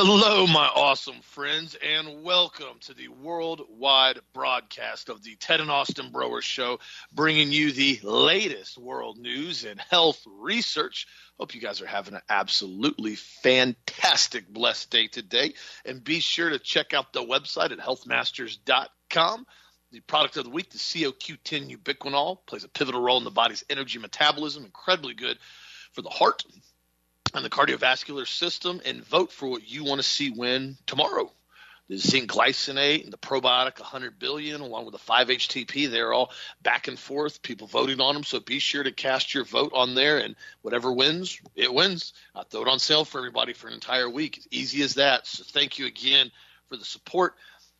Hello, my awesome friends, and welcome to the worldwide broadcast of the Ted and Austin Broer Show, bringing you the latest world news and health research. Hope you guys are having an absolutely fantastic, blessed day today. And be sure to check out the website at healthmasters.com. The product of the week, the COQ10 ubiquinol, plays a pivotal role in the body's energy metabolism, incredibly good for the heart and the cardiovascular system and vote for what you want to see win tomorrow. The zinc glycinate and the probiotic 100 billion, along with the 5-HTP, they're all back and forth. People voting on them, so be sure to cast your vote on there, and whatever wins, it wins. I throw it on sale for everybody for an entire week. Easy as that. So thank you again for the support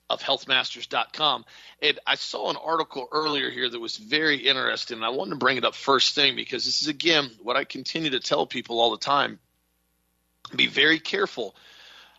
of healthmasters.com. And I saw an article earlier here that was very interesting. And I wanted to bring it up first thing because this is, again, what I continue to tell people all the time. Be very careful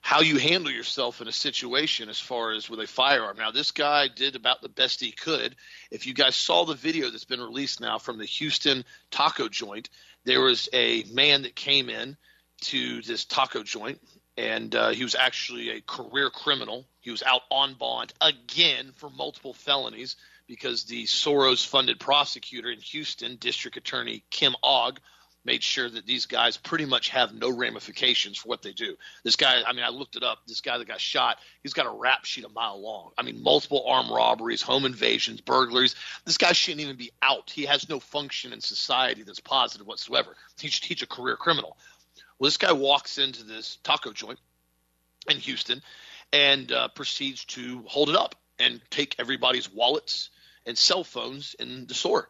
how you handle yourself in a situation as far as with a firearm. Now, this guy did about the best he could. If you guys saw the video that's been released now from the Houston taco joint, there was a man that came in to this taco joint and uh, he was actually a career criminal. He was out on bond again for multiple felonies because the Soros funded prosecutor in Houston, District Attorney Kim Ogg, made sure that these guys pretty much have no ramifications for what they do. This guy, I mean, I looked it up. This guy that got shot, he's got a rap sheet a mile long. I mean, multiple armed robberies, home invasions, burglaries. This guy shouldn't even be out. He has no function in society that's positive whatsoever. He's, he's a career criminal. Well, this guy walks into this taco joint in Houston and uh, proceeds to hold it up and take everybody's wallets and cell phones in the store.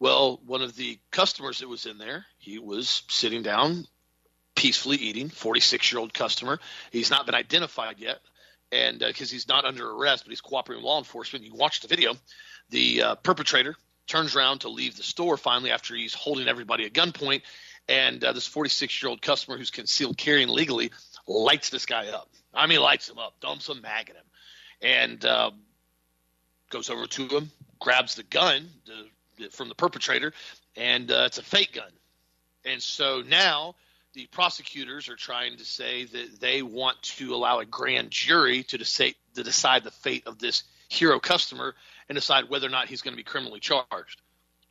Well, one of the customers that was in there, he was sitting down, peacefully eating. Forty-six-year-old customer. He's not been identified yet, and because uh, he's not under arrest, but he's cooperating with law enforcement. You watch the video. The uh, perpetrator turns around to leave the store finally after he's holding everybody at gunpoint and uh, this 46 year old customer who's concealed carrying legally lights this guy up. I mean, lights him up, dumps a mag at him, and uh, goes over to him, grabs the gun the, from the perpetrator, and uh, it's a fake gun. And so now the prosecutors are trying to say that they want to allow a grand jury to decide, to decide the fate of this hero customer and decide whether or not he's going to be criminally charged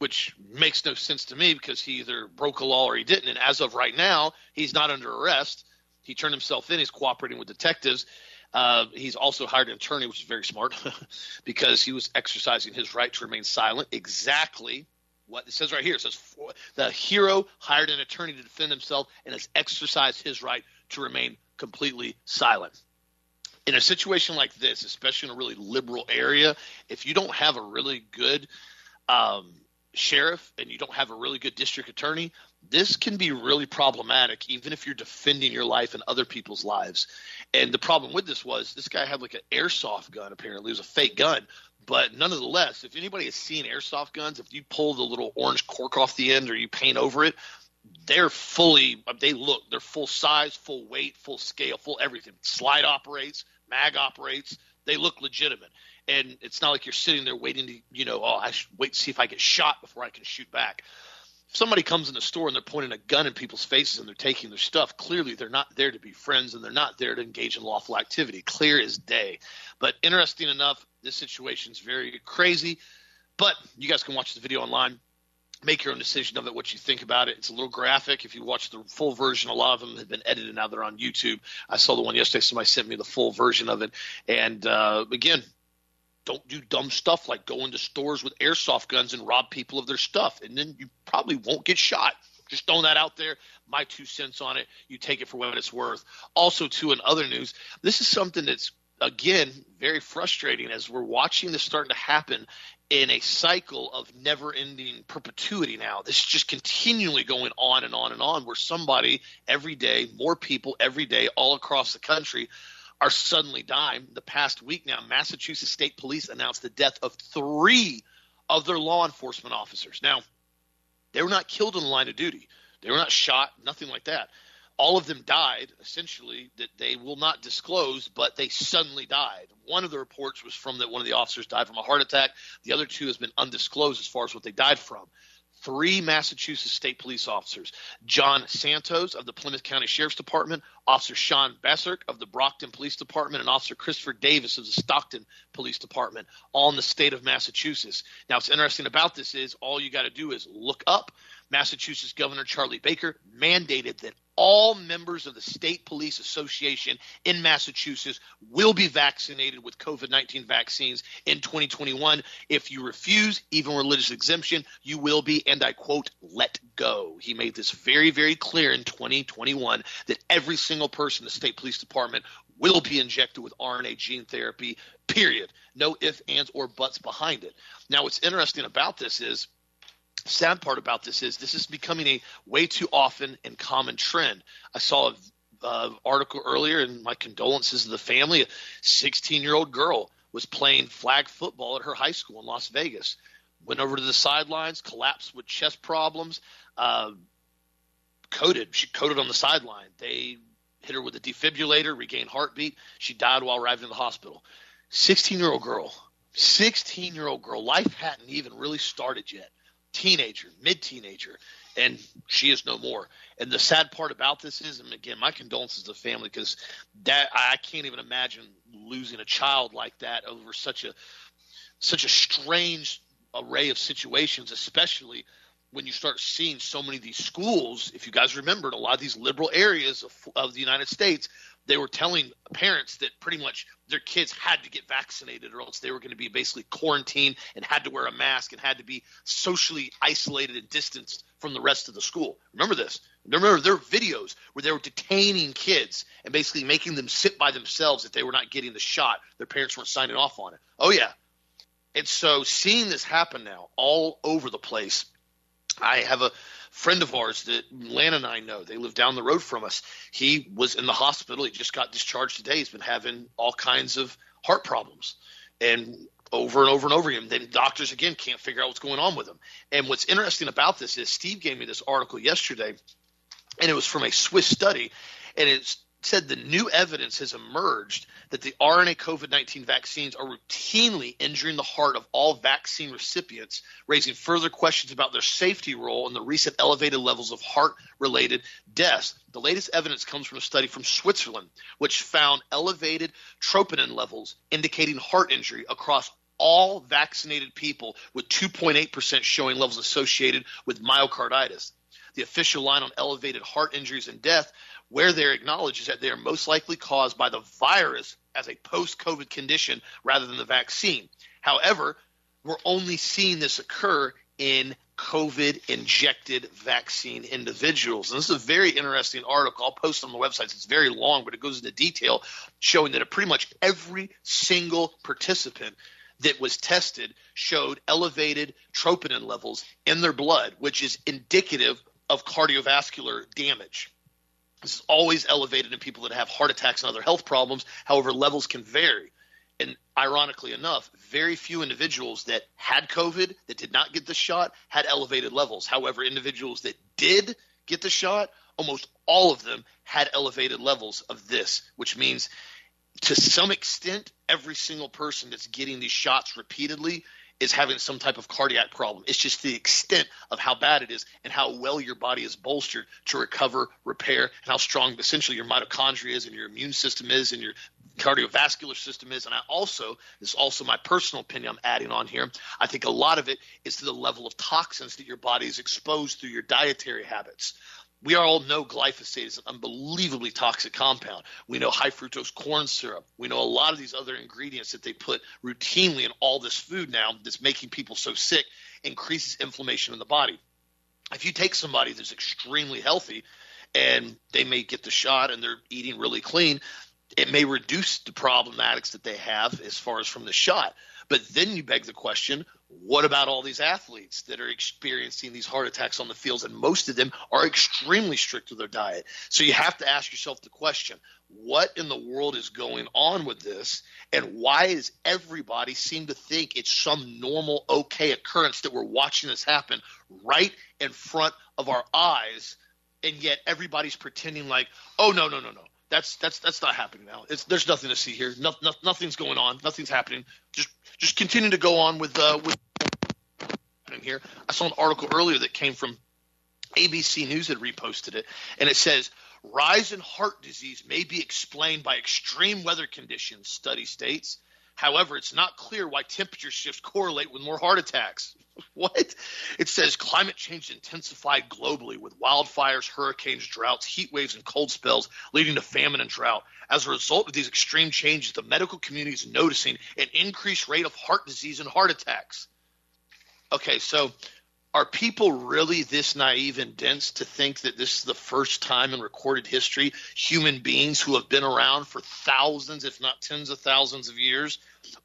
which makes no sense to me because he either broke a law or he didn't. And as of right now, he's not under arrest. He turned himself in. He's cooperating with detectives. Uh, he's also hired an attorney, which is very smart because he was exercising his right to remain silent. Exactly what it says right here. It says the hero hired an attorney to defend himself and has exercised his right to remain completely silent. In a situation like this, especially in a really liberal area, if you don't have a really good um, sheriff and you don't have a really good district attorney, this can be really problematic, even if you're defending your life and other people's lives. And the problem with this was this guy had like an airsoft gun, apparently. It was a fake gun. But nonetheless, if anybody has seen airsoft guns, if you pull the little orange cork off the end or you paint over it, they're fully, they look, they're full size, full weight, full scale, full everything. Slide operates, mag operates. They look legitimate and it's not like you're sitting there waiting to you know oh I should wait to see if I get shot before I can shoot back. Somebody comes in the store and they're pointing a gun in people's faces and they're taking their stuff, clearly they're not there to be friends and they're not there to engage in lawful activity. Clear as day. But interesting enough, this situation is very crazy. But you guys can watch the video online make your own decision of it, what you think about it. It's a little graphic. If you watch the full version, a lot of them have been edited now. They're on YouTube. I saw the one yesterday. Somebody sent me the full version of it. And uh, again, don't do dumb stuff like go into stores with airsoft guns and rob people of their stuff, and then you probably won't get shot. Just throwing that out there. My two cents on it. You take it for what it's worth. Also, too, in other news, this is something that's again very frustrating as we're watching this starting to happen in a cycle of never ending perpetuity now. This is just continually going on and on and on where somebody every day, more people every day all across the country are suddenly dying. The past week now, Massachusetts State Police announced the death of three of their law enforcement officers. Now, they were not killed in the line of duty. They were not shot, nothing like that. All of them died, essentially, that they will not disclose, but they suddenly died. One of the reports was from that one of the officers died from a heart attack. The other two has been undisclosed as far as what they died from. Three Massachusetts state police officers John Santos of the Plymouth County Sheriff's Department, Officer Sean Besserk of the Brockton Police Department, and Officer Christopher Davis of the Stoughton Police Department, all in the state of Massachusetts. Now, what's interesting about this is all you got to do is look up Massachusetts Governor Charlie Baker mandated that all members of the State Police Association in Massachusetts will be vaccinated with COVID 19 vaccines in 2021. If you refuse even religious exemption, you will be, and I quote, let go. He made this very, very clear in 2021 that every single person in the State Police Department will be injected with RNA gene therapy, period. No ifs, ands, or buts behind it. Now, what's interesting about this is sad part about this is this is becoming a way too often and common trend. I saw an uh, article earlier, and my condolences to the family. A 16 year old girl was playing flag football at her high school in Las Vegas. Went over to the sidelines, collapsed with chest problems, uh, coded. She coded on the sideline. They hit her with a defibrillator, regained heartbeat. She died while arriving in the hospital. 16 year old girl, 16 year old girl. Life hadn't even really started yet teenager, mid teenager, and she is no more. And the sad part about this is, and again, my condolences to the family because that I can't even imagine losing a child like that over such a such a strange array of situations, especially when you start seeing so many of these schools. If you guys remember, in a lot of these liberal areas of, of the United States, they were telling parents that pretty much their kids had to get vaccinated or else they were going to be basically quarantined and had to wear a mask and had to be socially isolated and distanced from the rest of the school. Remember this. Remember their videos where they were detaining kids and basically making them sit by themselves if they were not getting the shot. Their parents weren't signing off on it. Oh yeah. And so seeing this happen now all over the place, I have a friend of ours that Lana and I know. They live down the road from us. He was in the hospital. He just got discharged today. He's been having all kinds of heart problems. And over and over and over again. Then doctors again can't figure out what's going on with him. And what's interesting about this is Steve gave me this article yesterday, and it was from a Swiss study, and it's said the new evidence has emerged that the RNA COVID 19 vaccines are routinely injuring the heart of all vaccine recipients, raising further questions about their safety role in the recent elevated levels of heart related deaths. The latest evidence comes from a study from Switzerland, which found elevated troponin levels indicating heart injury across all vaccinated people, with 2.8% showing levels associated with myocarditis. The official line on elevated heart injuries and death where they acknowledge is that they are most likely caused by the virus as a post COVID condition rather than the vaccine. However, we're only seeing this occur in COVID injected vaccine individuals. And this is a very interesting article. I'll post it on the website. It's very long, but it goes into detail showing that pretty much every single participant that was tested showed elevated troponin levels in their blood, which is indicative of cardiovascular damage. This is always elevated in people that have heart attacks and other health problems. However, levels can vary. And ironically enough, very few individuals that had COVID that did not get the shot had elevated levels. However, individuals that did get the shot, almost all of them had elevated levels of this, which means to some extent, every single person that's getting these shots repeatedly is having some type of cardiac problem. It's just the extent of how bad it is and how well your body is bolstered to recover, repair, and how strong essentially your mitochondria is and your immune system is and your cardiovascular system is. And I also, this is also my personal opinion I'm adding on here. I think a lot of it is to the level of toxins that your body is exposed through your dietary habits we all know glyphosate is an unbelievably toxic compound. We know high fructose corn syrup. We know a lot of these other ingredients that they put routinely in all this food now that's making people so sick increases inflammation in the body. If you take somebody that's extremely healthy and they may get the shot and they're eating really clean, it may reduce the problematics that they have as far as from the shot. But then you beg the question what about all these athletes that are experiencing these heart attacks on the fields? And most of them are extremely strict with their diet. So you have to ask yourself the question what in the world is going on with this? And why does everybody seem to think it's some normal, okay occurrence that we're watching this happen right in front of our eyes? And yet everybody's pretending like, oh, no, no, no, no that's that's that's not happening now. It's, there's nothing to see here. No, no, nothing's going on. Nothing's happening. Just just continue to go on with uh, with here. I saw an article earlier that came from ABC News that reposted it, and it says rise in heart disease may be explained by extreme weather conditions, study states. However, it's not clear why temperature shifts correlate with more heart attacks. What? It says climate change intensified globally with wildfires, hurricanes, droughts, heat waves, and cold spells leading to famine and drought. As a result of these extreme changes, the medical community is noticing an increased rate of heart disease and heart attacks. Okay, so are people really this naive and dense to think that this is the first time in recorded history human beings who have been around for thousands, if not tens of thousands of years,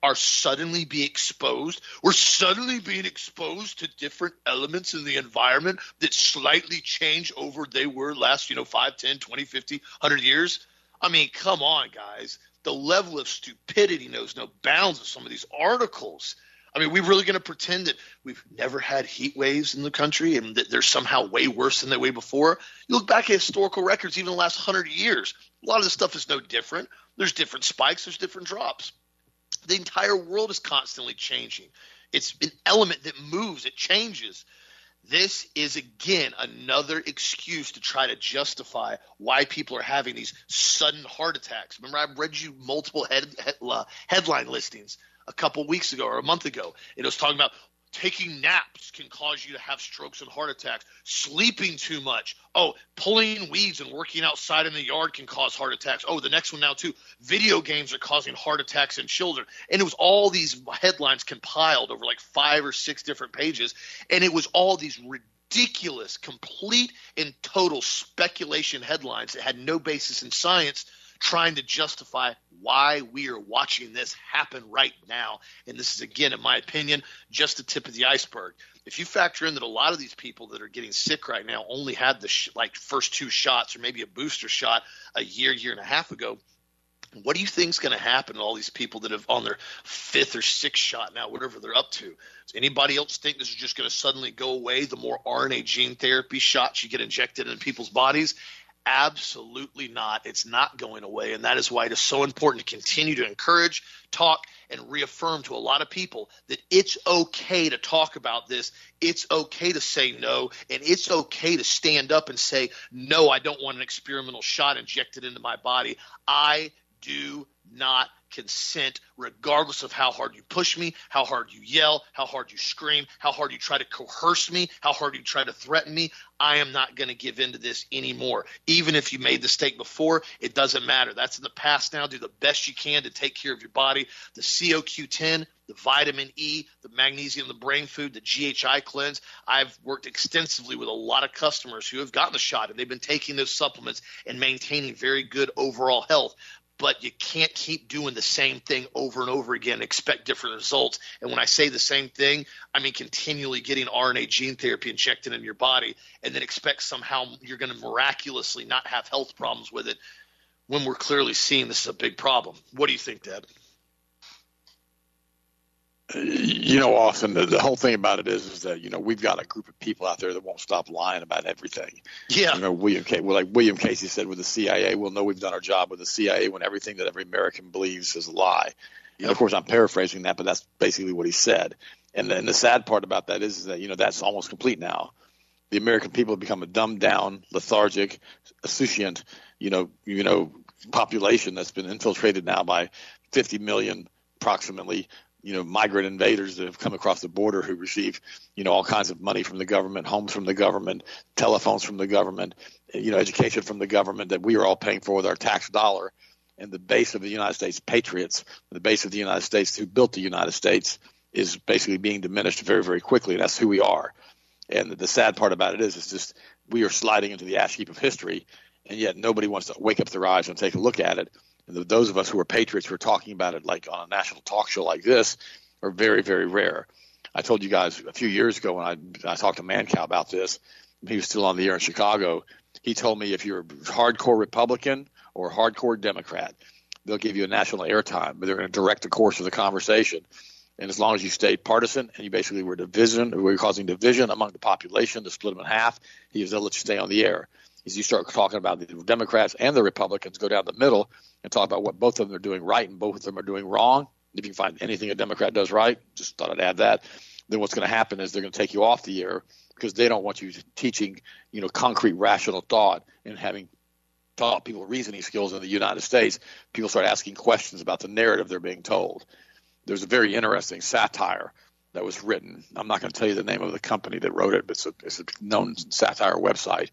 are suddenly being exposed? We're suddenly being exposed to different elements in the environment that slightly change over they were last, you know, 5, 10, 20, 50, 100 years. I mean, come on, guys. The level of stupidity knows no bounds with some of these articles. I mean, we're really going to pretend that we've never had heat waves in the country and that they're somehow way worse than they were before? You look back at historical records, even the last hundred years, a lot of this stuff is no different. There's different spikes, there's different drops. The entire world is constantly changing. It's an element that moves, it changes. This is again another excuse to try to justify why people are having these sudden heart attacks. Remember, I've read you multiple head, head, uh, headline listings a couple weeks ago or a month ago. It was talking about taking naps can cause you to have strokes and heart attacks. Sleeping too much. Oh, pulling weeds and working outside in the yard can cause heart attacks. Oh, the next one now too. Video games are causing heart attacks in children. And it was all these headlines compiled over like five or six different pages, and it was all these ridiculous, complete and total speculation headlines that had no basis in science trying to justify why we are watching this happen right now. And this is, again, in my opinion, just the tip of the iceberg. If you factor in that a lot of these people that are getting sick right now only had the sh- like first two shots or maybe a booster shot a year, year and a half ago, what do you think is going to happen to all these people that have on their fifth or sixth shot now, whatever they're up to? Does anybody else think this is just going to suddenly go away the more RNA gene therapy shots you get injected in people's bodies? Absolutely not. It's not going away. And that is why it is so important to continue to encourage, talk, and reaffirm to a lot of people that it's okay to talk about this. It's okay to say no. And it's okay to stand up and say, no, I don't want an experimental shot injected into my body. I do not consent, regardless of how hard you push me, how hard you yell, how hard you scream, how hard you try to coerce me, how hard you try to threaten me. I am not going to give in to this anymore. Even if you made the mistake before, it doesn't matter. That's in the past now. Do the best you can to take care of your body. The COQ10, the vitamin E, the magnesium, the brain food, the GHI cleanse. I've worked extensively with a lot of customers who have gotten the shot and they've been taking those supplements and maintaining very good overall health but you can't keep doing the same thing over and over again expect different results. And when I say the same thing, I mean continually getting RNA gene therapy injected in your body and then expect somehow you're going to miraculously not have health problems with it when we're clearly seeing this is a big problem. What do you think, Deb? You know, often the, the, whole thing about it is, is that you know we've got a group of people out there that won't stop lying about everything. Yeah. You know, William K. Well, like William Casey said with the CIA, we'll know we've done our job with the CIA when everything that every American believes is a lie. Yep. And of course, I'm paraphrasing that, but that's basically what he said. And then the sad part about that is, is that you know that's almost complete now. The American people have become a dumbed down, lethargic, insouciant, you know, you know, population that's been infiltrated now by 50 million approximately you know migrant invaders that have come across the border who receive you know all kinds of money from the government, homes from the government, telephones from the government, you know education from the government that we are all paying for with our tax dollar. And the base of the United States patriots, the base of the United States who built the United States, is basically being diminished very very quickly. And That's who we are. And the sad part about it is, it's just we are sliding into the ash heap of history, and yet nobody wants to wake up their eyes and take a look at it and those of us who are patriots who are talking about it like on a national talk show like this are very, very rare. I told you guys a few years ago when I, I talked to Mancow about this, he was still on the air in Chicago. He told me if you're a hardcore Republican or a hardcore Democrat, they'll give you a national airtime, but they're going to direct the course of the conversation. And as long as you stay partisan and you basically were division, were causing division among the population to split them in half, he was, able to stay on the air. As you start talking about the Democrats and the Republicans, go down the middle, and talk about what both of them are doing right and both of them are doing wrong. If you find anything a Democrat does right, just thought I'd add that. then what's going to happen is they're going to take you off the air because they don't want you teaching, you know, concrete rational thought and having taught people reasoning skills in the United States. People start asking questions about the narrative they're being told. There's a very interesting satire that was written. I'm not going to tell you the name of the company that wrote it, but it's a, it's a known satire website.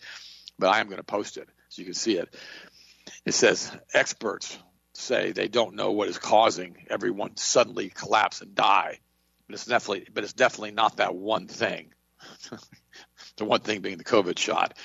But I am going to post it so you can see it. It says experts say they don't know what is causing everyone to suddenly collapse and die, but it's definitely but it's definitely not that one thing. the one thing being the COVID shot.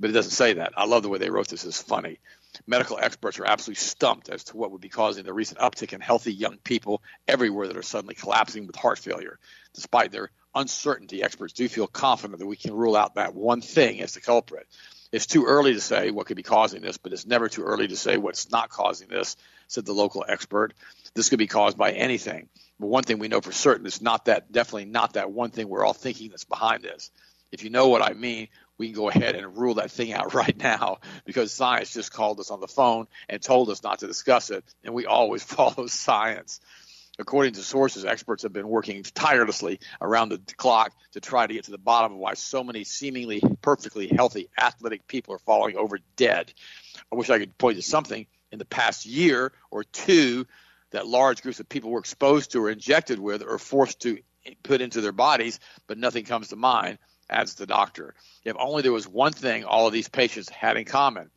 But it doesn't say that. I love the way they wrote this. It's funny. Medical experts are absolutely stumped as to what would be causing the recent uptick in healthy young people everywhere that are suddenly collapsing with heart failure. Despite their uncertainty, experts do feel confident that we can rule out that one thing as the culprit. It's too early to say what could be causing this, but it's never too early to say what's not causing this, said the local expert. This could be caused by anything. But one thing we know for certain is not that, definitely not that one thing we're all thinking that's behind this. If you know what I mean, we can go ahead and rule that thing out right now because science just called us on the phone and told us not to discuss it, and we always follow science. According to sources, experts have been working tirelessly around the clock to try to get to the bottom of why so many seemingly perfectly healthy athletic people are falling over dead. I wish I could point to something in the past year or two that large groups of people were exposed to or injected with or forced to put into their bodies, but nothing comes to mind adds the doctor. If only there was one thing all of these patients had in common.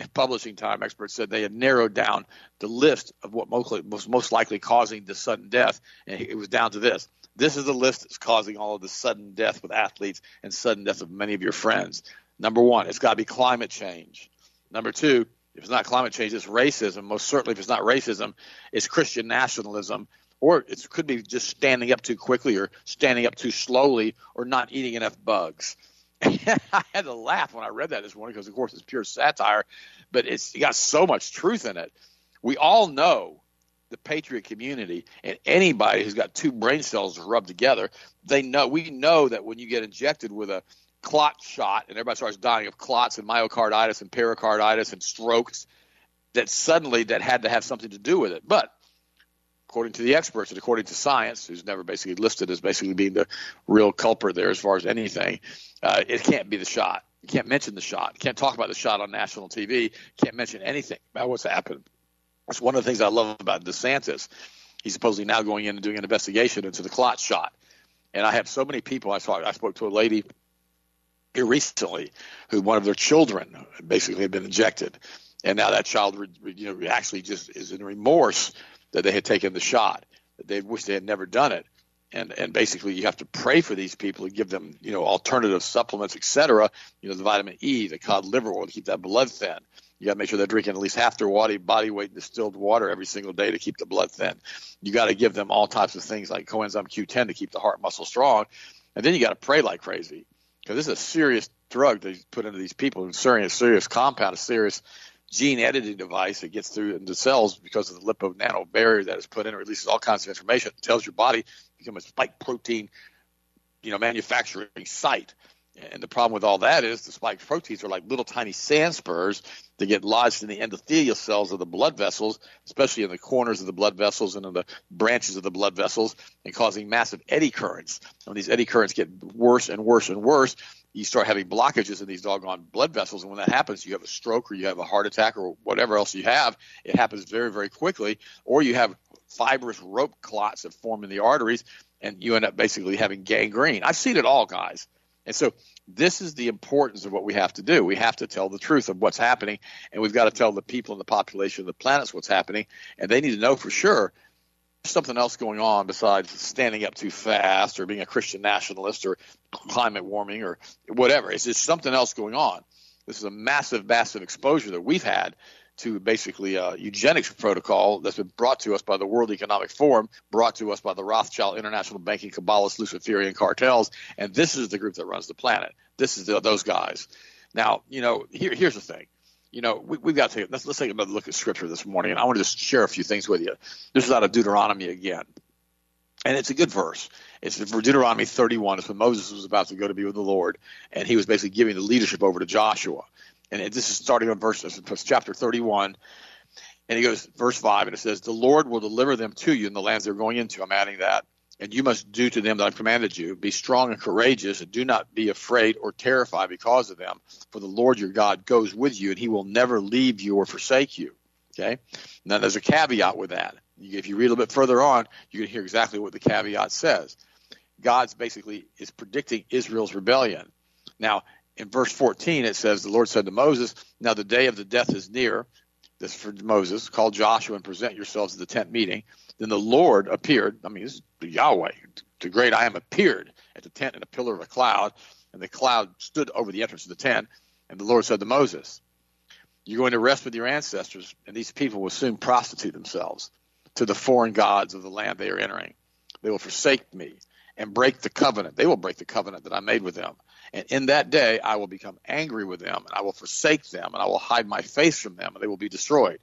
In publishing time, experts said they had narrowed down the list of what was most likely causing the sudden death, and it was down to this. This is the list that's causing all of the sudden death with athletes and sudden death of many of your friends. Number one, it's got to be climate change. Number two, if it's not climate change, it's racism. Most certainly, if it's not racism, it's Christian nationalism or it could be just standing up too quickly or standing up too slowly or not eating enough bugs. I had to laugh when I read that this morning because, of course, it's pure satire, but it's got so much truth in it. We all know the patriot community and anybody who's got two brain cells rubbed together, they know we know that when you get injected with a clot shot and everybody starts dying of clots and myocarditis and pericarditis and strokes, that suddenly that had to have something to do with it. But according to the experts and according to science, who's never basically listed as basically being the real culprit there as far as anything, uh, it can't be the shot. You can't mention the shot. You can't talk about the shot on national TV. You can't mention anything about what's happened. That's one of the things I love about DeSantis. He's supposedly now going in and doing an investigation into the clot shot. And I have so many people. I saw. I spoke to a lady here recently who one of their children basically had been injected, and now that child, you know, actually just is in remorse that they had taken the shot. That they wish they had never done it. And and basically you have to pray for these people and give them you know alternative supplements, etc. You know the vitamin E, the cod liver oil to keep that blood thin. You got to make sure they're drinking at least half their body body weight distilled water every single day to keep the blood thin. You got to give them all types of things like coenzyme Q10 to keep the heart muscle strong, and then you got to pray like crazy because this is a serious drug they put into these people, It's a serious, serious compound, a serious gene editing device that gets through into cells because of the lipid nano barrier that is put in, or releases all kinds of information. It tells your body become a spike protein, you know, manufacturing site. And the problem with all that is the spike proteins are like little tiny sand spurs that get lodged in the endothelial cells of the blood vessels, especially in the corners of the blood vessels and in the branches of the blood vessels, and causing massive eddy currents. When these eddy currents get worse and worse and worse, you start having blockages in these doggone blood vessels. And when that happens, you have a stroke or you have a heart attack or whatever else you have. It happens very, very quickly. Or you have fibrous rope clots that form in the arteries and you end up basically having gangrene. I've seen it all, guys. And so this is the importance of what we have to do. We have to tell the truth of what's happening, and we've got to tell the people in the population of the planets what's happening, and they need to know for sure something else going on besides standing up too fast or being a Christian nationalist or climate warming or whatever. It's just something else going on. This is a massive, massive exposure that we've had to basically a eugenics protocol that's been brought to us by the World Economic Forum, brought to us by the Rothschild International Banking Kabbalist Luciferian cartels, and this is the group that runs the planet. This is the, those guys. Now, you know, here, here's the thing you know, we, have got to take, let's, let's take another look at scripture this morning. And I want to just share a few things with you. This is out of Deuteronomy again. And it's a good verse. It's for Deuteronomy 31. It's when Moses was about to go to be with the Lord. And he was basically giving the leadership over to Joshua. And this is starting on verse, chapter 31. And he goes, verse 5, and it says, The Lord will deliver them to you in the lands they're going into. I'm adding that. And you must do to them that I've commanded you. Be strong and courageous, and do not be afraid or terrified because of them. For the Lord your God goes with you, and he will never leave you or forsake you. Okay? Now, there's a caveat with that. If you read a little bit further on, you can hear exactly what the caveat says. God's basically is predicting Israel's rebellion. Now, in verse 14, it says, The Lord said to Moses, Now the day of the death is near. This is for Moses. Call Joshua and present yourselves at the tent meeting. Then the Lord appeared. I mean, this is Yahweh, the great I am, appeared at the tent in a pillar of a cloud, and the cloud stood over the entrance of the tent. And the Lord said to Moses, You're going to rest with your ancestors, and these people will soon prostitute themselves to the foreign gods of the land they are entering. They will forsake me and break the covenant. They will break the covenant that I made with them. And in that day I will become angry with them, and I will forsake them, and I will hide my face from them, and they will be destroyed.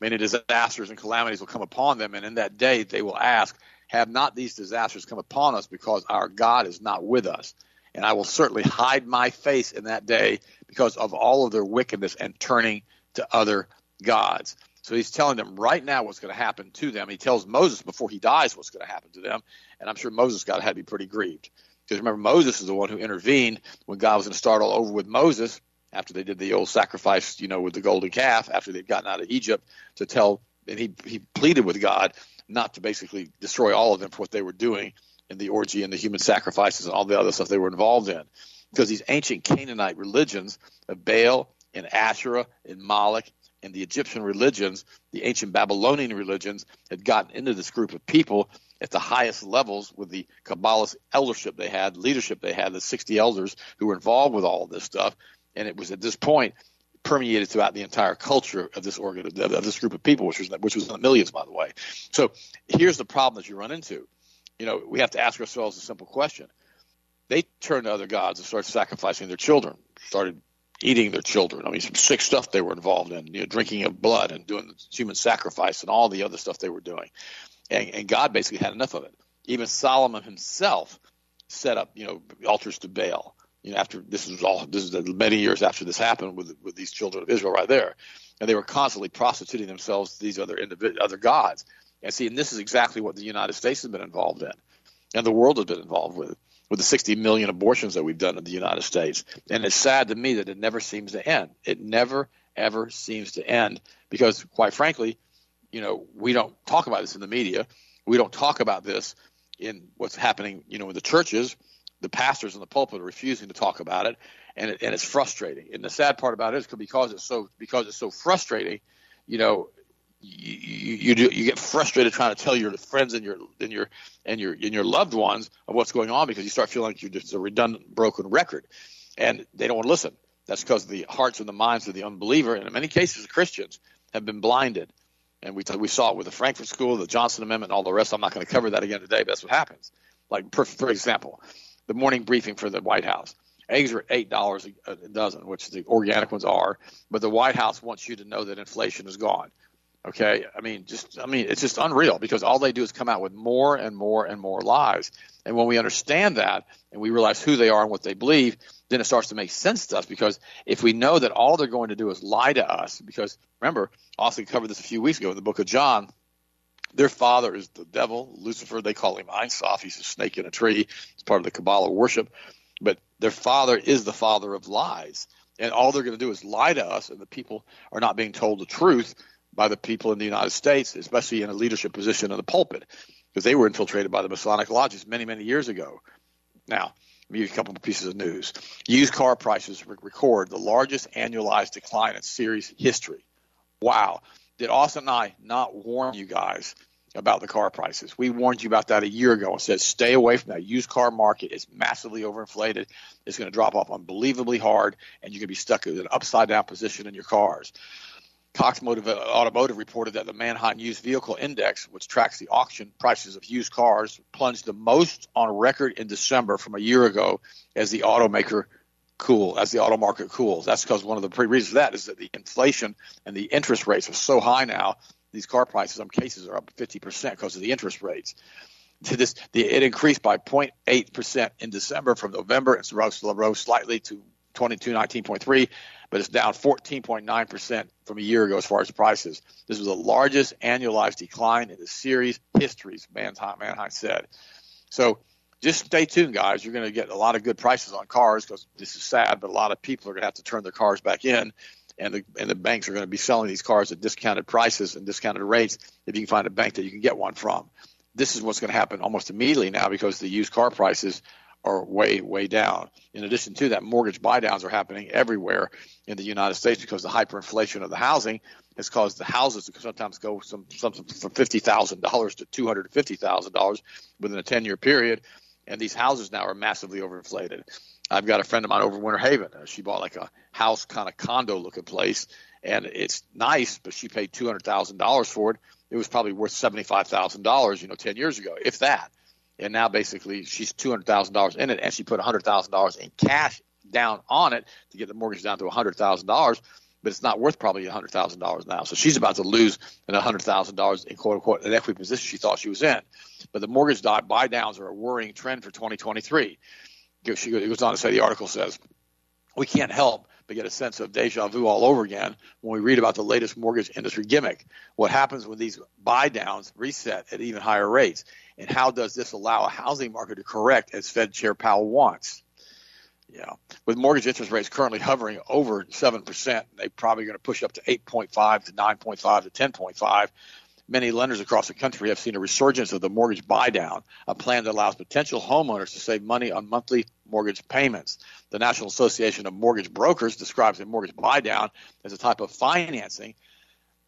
Many disasters and calamities will come upon them, and in that day they will ask, Have not these disasters come upon us because our God is not with us? And I will certainly hide my face in that day because of all of their wickedness and turning to other gods. So he's telling them right now what's going to happen to them. He tells Moses before he dies what's going to happen to them. And I'm sure Moses got had to be pretty grieved. Because remember, Moses is the one who intervened when God was going to start all over with Moses after they did the old sacrifice, you know, with the golden calf, after they'd gotten out of Egypt, to tell, and he, he pleaded with God not to basically destroy all of them for what they were doing in the orgy and the human sacrifices and all the other stuff they were involved in. Because these ancient Canaanite religions of Baal and Asherah and Moloch and the Egyptian religions, the ancient Babylonian religions, had gotten into this group of people at the highest levels with the Kabbalist eldership they had, leadership they had, the 60 elders who were involved with all of this stuff and it was at this point permeated throughout the entire culture of this organ of this group of people, which was which was in the millions, by the way. So here's the problem that you run into. You know, we have to ask ourselves a simple question. They turned to other gods and started sacrificing their children, started eating their children. I mean, some sick stuff they were involved in, you know, drinking of blood and doing human sacrifice and all the other stuff they were doing. And, and God basically had enough of it. Even Solomon himself set up, you know, altars to Baal you know, after this was all this is many years after this happened with with these children of Israel right there, and they were constantly prostituting themselves to these other individ- other gods. And see, and this is exactly what the United States has been involved in, and the world has been involved with with the 60 million abortions that we've done in the United States. And it's sad to me that it never seems to end. It never ever seems to end because, quite frankly, you know, we don't talk about this in the media. We don't talk about this in what's happening, you know, in the churches the pastors in the pulpit are refusing to talk about it, and it, and it's frustrating. And the sad part about it is because it's so because it's so frustrating, you know, you you, you, you get frustrated trying to tell your friends and your and your and your and your loved ones of what's going on because you start feeling like you're just a redundant, broken record, and they don't want to listen. That's because the hearts and the minds of the unbeliever, and in many cases, Christians, have been blinded. And we, we saw it with the Frankfurt School, the Johnson Amendment, and all the rest. I'm not going to cover that again today, but that's what happens. Like, for, for example, the morning briefing for the White House. Eggs are eight dollars a dozen, which the organic ones are, but the White House wants you to know that inflation is gone. Okay, I mean, just I mean, it's just unreal because all they do is come out with more and more and more lies. And when we understand that and we realize who they are and what they believe, then it starts to make sense to us because if we know that all they're going to do is lie to us, because remember, Austin covered this a few weeks ago in the book of John, their father is the devil, Lucifer. They call him Ein Sof. He's a snake in a tree. It's part of the Kabbalah worship. But their father is the father of lies. And all they're going to do is lie to us, and the people are not being told the truth by the people in the United States, especially in a leadership position in the pulpit, because they were infiltrated by the Masonic lodges many, many years ago. Now, you a couple of pieces of news. Used car prices record the largest annualized decline in series history. Wow did Austin and I not warn you guys about the car prices? We warned you about that a year ago and said stay away from that used car market. It's massively overinflated. It's going to drop off unbelievably hard, and you're going to be stuck in an upside down position in your cars. Cox Motive Automotive reported that the Manheim Used Vehicle Index, which tracks the auction prices of used cars, plunged the most on record in December from a year ago as the automaker cool as the auto market cools. That's because one of the pre reasons for that is that the inflation and the interest rates are so high now. These car prices, some cases, are up 50% because of the interest rates. To this, the, it increased by 0.8% in December from November. It's rose, rose slightly to 2219.3, but it's down 14.9% from a year ago as far as prices. This was the largest annualized decline in the series histories, Manheim, Manheim said. So just stay tuned, guys. You're going to get a lot of good prices on cars because this is sad, but a lot of people are going to have to turn their cars back in. And the, and the banks are going to be selling these cars at discounted prices and discounted rates if you can find a bank that you can get one from. This is what's going to happen almost immediately now because the used car prices are way, way down. In addition to that, mortgage buydowns are happening everywhere in the United States because the hyperinflation of the housing has caused the houses to sometimes go some from fifty thousand dollars to two hundred fifty thousand dollars within a ten year period, and these houses now are massively overinflated. I've got a friend of mine over in Winter Haven. Uh, she bought like a house kind of condo looking place, and it's nice, but she paid two hundred thousand dollars for it. It was probably worth seventy five thousand dollars, you know, ten years ago, if that and now basically she's two hundred thousand dollars in it, and she put hundred thousand dollars in cash down on it to get the mortgage down to hundred thousand dollars. But it's not worth probably hundred thousand dollars now. So she's about to lose an hundred thousand dollars in quote unquote an equity position she thought she was in. But the mortgage dot buy downs are a worrying trend for 2023. She goes on to say the article says we can't help but get a sense of deja vu all over again when we read about the latest mortgage industry gimmick. What happens when these buy downs reset at even higher rates? And how does this allow a housing market to correct as Fed Chair Powell wants? Yeah, with mortgage interest rates currently hovering over 7%, they're probably going to push up to 8.5 to 9.5 to 10.5 Many lenders across the country have seen a resurgence of the mortgage buy down, a plan that allows potential homeowners to save money on monthly mortgage payments. The National Association of Mortgage Brokers describes a mortgage buy down as a type of financing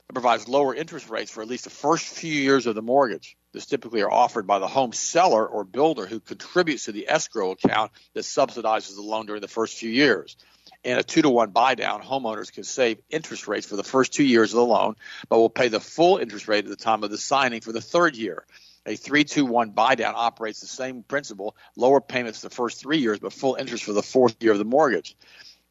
that provides lower interest rates for at least the first few years of the mortgage. This typically are offered by the home seller or builder who contributes to the escrow account that subsidizes the loan during the first few years and a two to one buy down, homeowners can save interest rates for the first two years of the loan, but will pay the full interest rate at the time of the signing for the third year. A three two one buy down operates the same principle, lower payments the first three years, but full interest for the fourth year of the mortgage.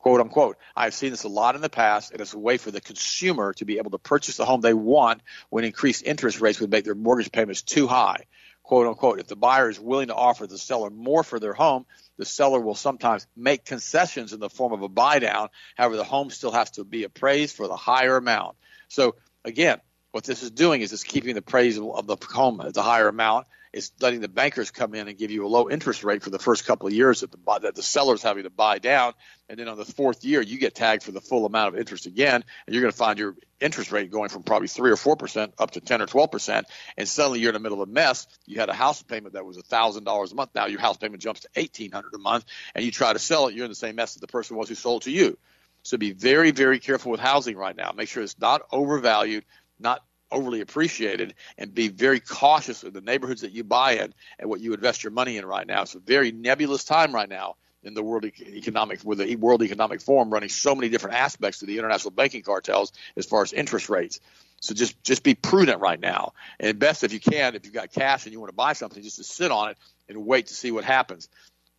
Quote unquote. I've seen this a lot in the past, and it's a way for the consumer to be able to purchase the home they want when increased interest rates would make their mortgage payments too high quote unquote. If the buyer is willing to offer the seller more for their home, the seller will sometimes make concessions in the form of a buy down. However, the home still has to be appraised for the higher amount. So again, what this is doing is it's keeping the appraisal of the home at the higher amount is letting the bankers come in and give you a low interest rate for the first couple of years that the, that the seller's having to buy down. And then on the fourth year, you get tagged for the full amount of interest again. And you're going to find your interest rate going from probably 3 or 4% up to 10 or 12%. And suddenly you're in the middle of a mess. You had a house payment that was a $1,000 a month. Now your house payment jumps to 1800 a month. And you try to sell it, you're in the same mess that the person was who sold to you. So be very, very careful with housing right now. Make sure it's not overvalued, not overly appreciated and be very cautious of the neighborhoods that you buy in and what you invest your money in right now. It's a very nebulous time right now in the world economic with the World Economic Forum running so many different aspects to the international banking cartels as far as interest rates. So just just be prudent right now, and best if you can, if you've got cash and you want to buy something, just to sit on it and wait to see what happens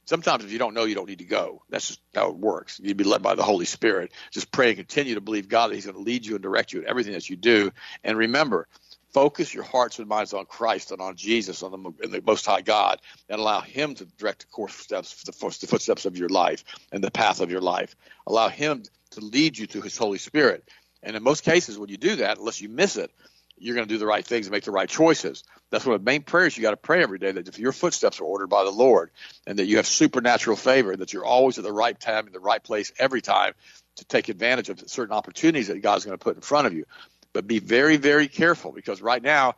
sometimes if you don't know, you don't need to go. That's just how it works. You'd be led by the Holy Spirit. Just pray and continue to believe God that He's going to lead you and direct you in everything that you do. And remember, focus your hearts and minds on Christ and on Jesus, on the, the Most High God, and allow Him to direct the course steps, the footsteps of your life and the path of your life. Allow Him to lead you through His Holy Spirit. And in most cases, when you do that, unless you miss it, you're going to do the right things and make the right choices. That's one of the main prayers you got to pray every day that if your footsteps are ordered by the Lord and that you have supernatural favor, that you're always at the right time in the right place every time to take advantage of certain opportunities that God's going to put in front of you. But be very, very careful because right now,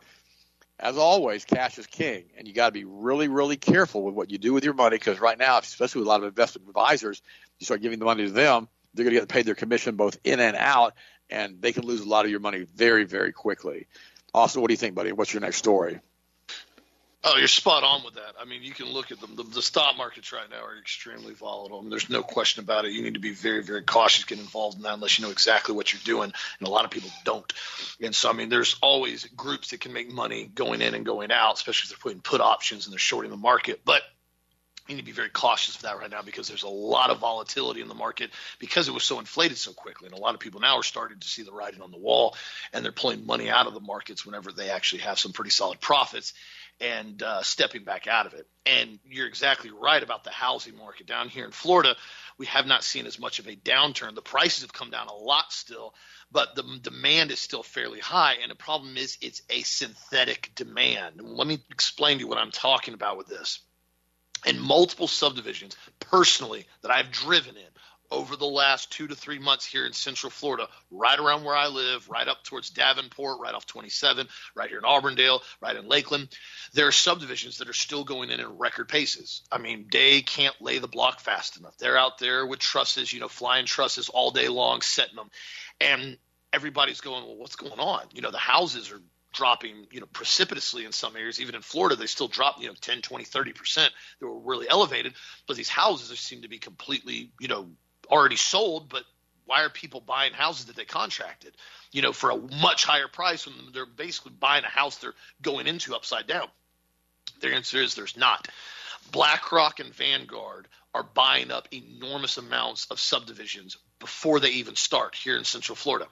as always, cash is king, and you got to be really, really careful with what you do with your money because right now, especially with a lot of investment advisors, you start giving the money to them, they're going to get paid their commission both in and out, and they can lose a lot of your money very, very quickly. Austin, what do you think, buddy? What's your next story? Oh, you're spot on with that. I mean, you can look at them. The, the stock markets right now are extremely volatile. I mean, there's no question about it. You need to be very, very cautious, get involved in that unless you know exactly what you're doing. And a lot of people don't. And so, I mean, there's always groups that can make money going in and going out, especially if they're putting put options and they're shorting the market. But need to be very cautious of that right now because there's a lot of volatility in the market because it was so inflated so quickly. And a lot of people now are starting to see the writing on the wall and they're pulling money out of the markets whenever they actually have some pretty solid profits and uh, stepping back out of it. And you're exactly right about the housing market down here in Florida. We have not seen as much of a downturn. The prices have come down a lot still, but the demand is still fairly high. And the problem is it's a synthetic demand. let me explain to you what I'm talking about with this and multiple subdivisions personally that I've driven in over the last two to three months here in Central Florida, right around where I live, right up towards Davenport, right off 27, right here in Auburndale, right in Lakeland. There are subdivisions that are still going in at record paces. I mean, they can't lay the block fast enough. They're out there with trusses, you know, flying trusses all day long, setting them. And everybody's going, well, what's going on? You know, the houses are dropping, you know, precipitously in some areas. Even in Florida, they still drop, you know, 10, 20, 30%. They were really elevated. But these houses seem to be completely, you know, already sold, but why are people buying houses that they contracted, you know, for a much higher price when they're basically buying a house they're going into upside down? Their answer is there's not. BlackRock and Vanguard are buying up enormous amounts of subdivisions before they even start here in Central Florida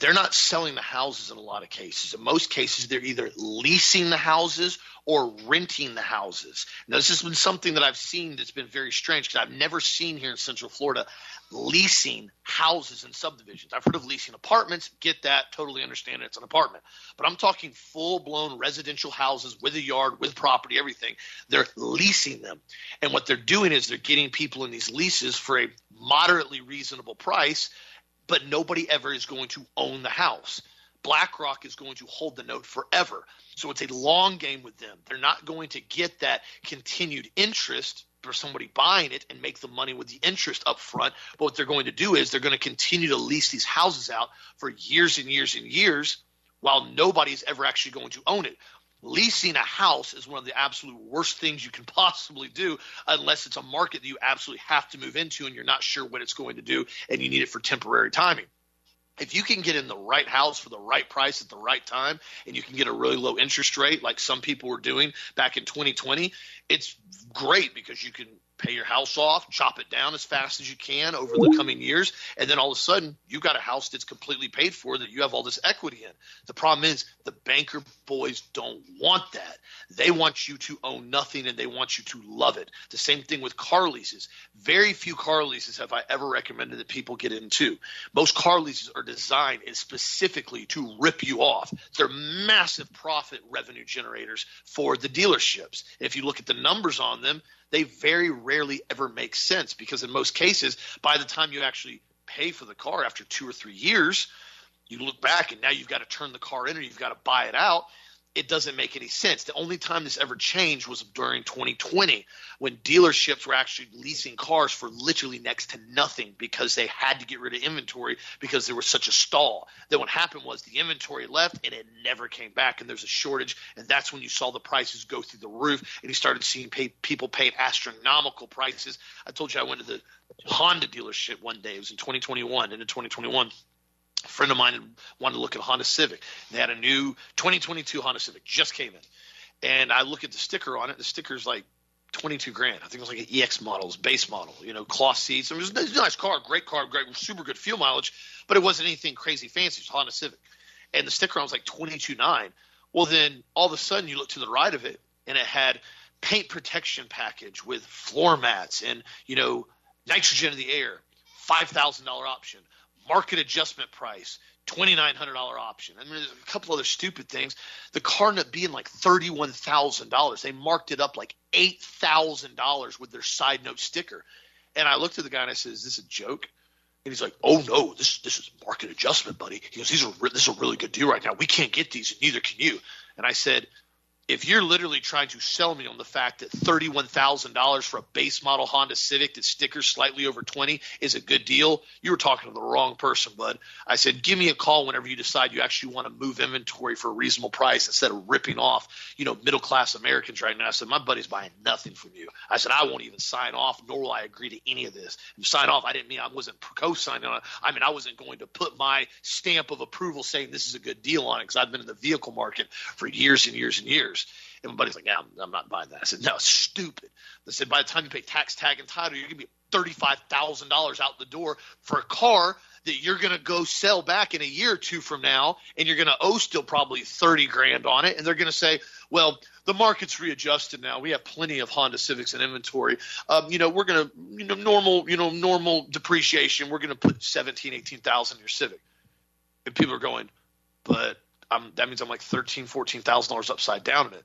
they're not selling the houses in a lot of cases. In most cases, they're either leasing the houses or renting the houses. Now, this has been something that I've seen that's been very strange because I've never seen here in Central Florida leasing houses and subdivisions. I've heard of leasing apartments, get that, totally understand it, it's an apartment. But I'm talking full blown residential houses with a yard, with property, everything. They're leasing them. And what they're doing is they're getting people in these leases for a moderately reasonable price but nobody ever is going to own the house. BlackRock is going to hold the note forever. So it's a long game with them. They're not going to get that continued interest for somebody buying it and make the money with the interest up front. But what they're going to do is they're going to continue to lease these houses out for years and years and years while nobody's ever actually going to own it leasing a house is one of the absolute worst things you can possibly do unless it's a market that you absolutely have to move into and you're not sure what it's going to do and you need it for temporary timing. If you can get in the right house for the right price at the right time and you can get a really low interest rate like some people were doing back in 2020, it's great because you can pay your house off, chop it down as fast as you can over the coming years, and then all of a sudden you've got a house that's completely paid for that you have all this equity in. The problem is the banker boys don't want that. They want you to own nothing and they want you to love it. The same thing with car leases. Very few car leases have I ever recommended that people get into. Most car leases are designed specifically to rip you off. They're massive profit revenue generators for the dealerships. If you look at the numbers on them, they very rarely ever make sense because in most cases, by the time you actually pay for the car after two or three years, you look back and now you've got to turn the car in or you've got to buy it out it doesn't make any sense. The only time this ever changed was during 2020 when dealerships were actually leasing cars for literally next to nothing because they had to get rid of inventory because there was such a stall. Then what happened was the inventory left and it never came back and there's a shortage and that's when you saw the prices go through the roof and you started seeing pay, people paying astronomical prices. I told you I went to the Honda dealership one day. It was in 2021 and in 2021 a friend of mine wanted to look at a Honda Civic. They had a new 2022 Honda Civic just came in, and I look at the sticker on it. The sticker's like 22 grand. I think it was like an EX model, base model, you know, cloth seats. It was a nice car, great car, great, super good fuel mileage, but it wasn't anything crazy fancy. It was Honda Civic, and the sticker on was like 22.9. Well, then all of a sudden you look to the right of it, and it had paint protection package with floor mats and you know nitrogen in the air, five thousand dollar option market adjustment price, twenty nine hundred dollar option. I mean, there's a couple other stupid things. The car ended up being like thirty one thousand dollars. They marked it up like eight thousand dollars with their side note sticker. And I looked at the guy and I said, "Is this a joke?" And he's like, "Oh no, this this is market adjustment, buddy." He goes, "These are this is a really good deal right now. We can't get these, and neither can you." And I said, if you're literally trying to sell me on the fact that $31,000 for a base model Honda Civic that stickers slightly over 20 is a good deal, you were talking to the wrong person, bud. I said, give me a call whenever you decide you actually want to move inventory for a reasonable price instead of ripping off, you know, middle class Americans right now. I said, my buddy's buying nothing from you. I said, I won't even sign off, nor will I agree to any of this. And sign off, I didn't mean I wasn't co-signing on it. I mean, I wasn't going to put my stamp of approval saying this is a good deal on it because I've been in the vehicle market for years and years and years. And my buddy's like, yeah, I'm, I'm not buying that. I said, no, it's stupid. They said, by the time you pay tax, tag, and title, you're going to be $35,000 out the door for a car that you're going to go sell back in a year or two from now, and you're going to owe still probably 30 grand on it. And they're going to say, well, the market's readjusted now. We have plenty of Honda Civics in inventory. Um, you know, we're going to, you know, normal, you know, normal depreciation. We're going to put 17, 18,000 in your Civic. And people are going, but I'm, that means I'm like 13, 14,000 dollars upside down in it.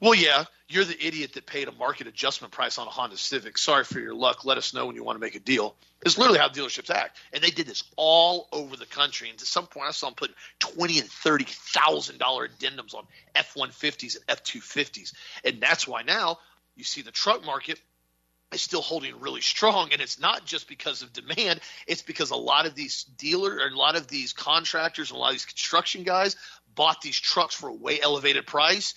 Well, yeah, you're the idiot that paid a market adjustment price on a Honda Civic. Sorry for your luck. Let us know when you want to make a deal. It's literally how dealerships act, and they did this all over the country. And to some point, I saw them put twenty and thirty thousand dollar addendums on F one fifties and F two fifties, and that's why now you see the truck market is still holding really strong. And it's not just because of demand. It's because a lot of these dealers or a lot of these contractors and a lot of these construction guys bought these trucks for a way elevated price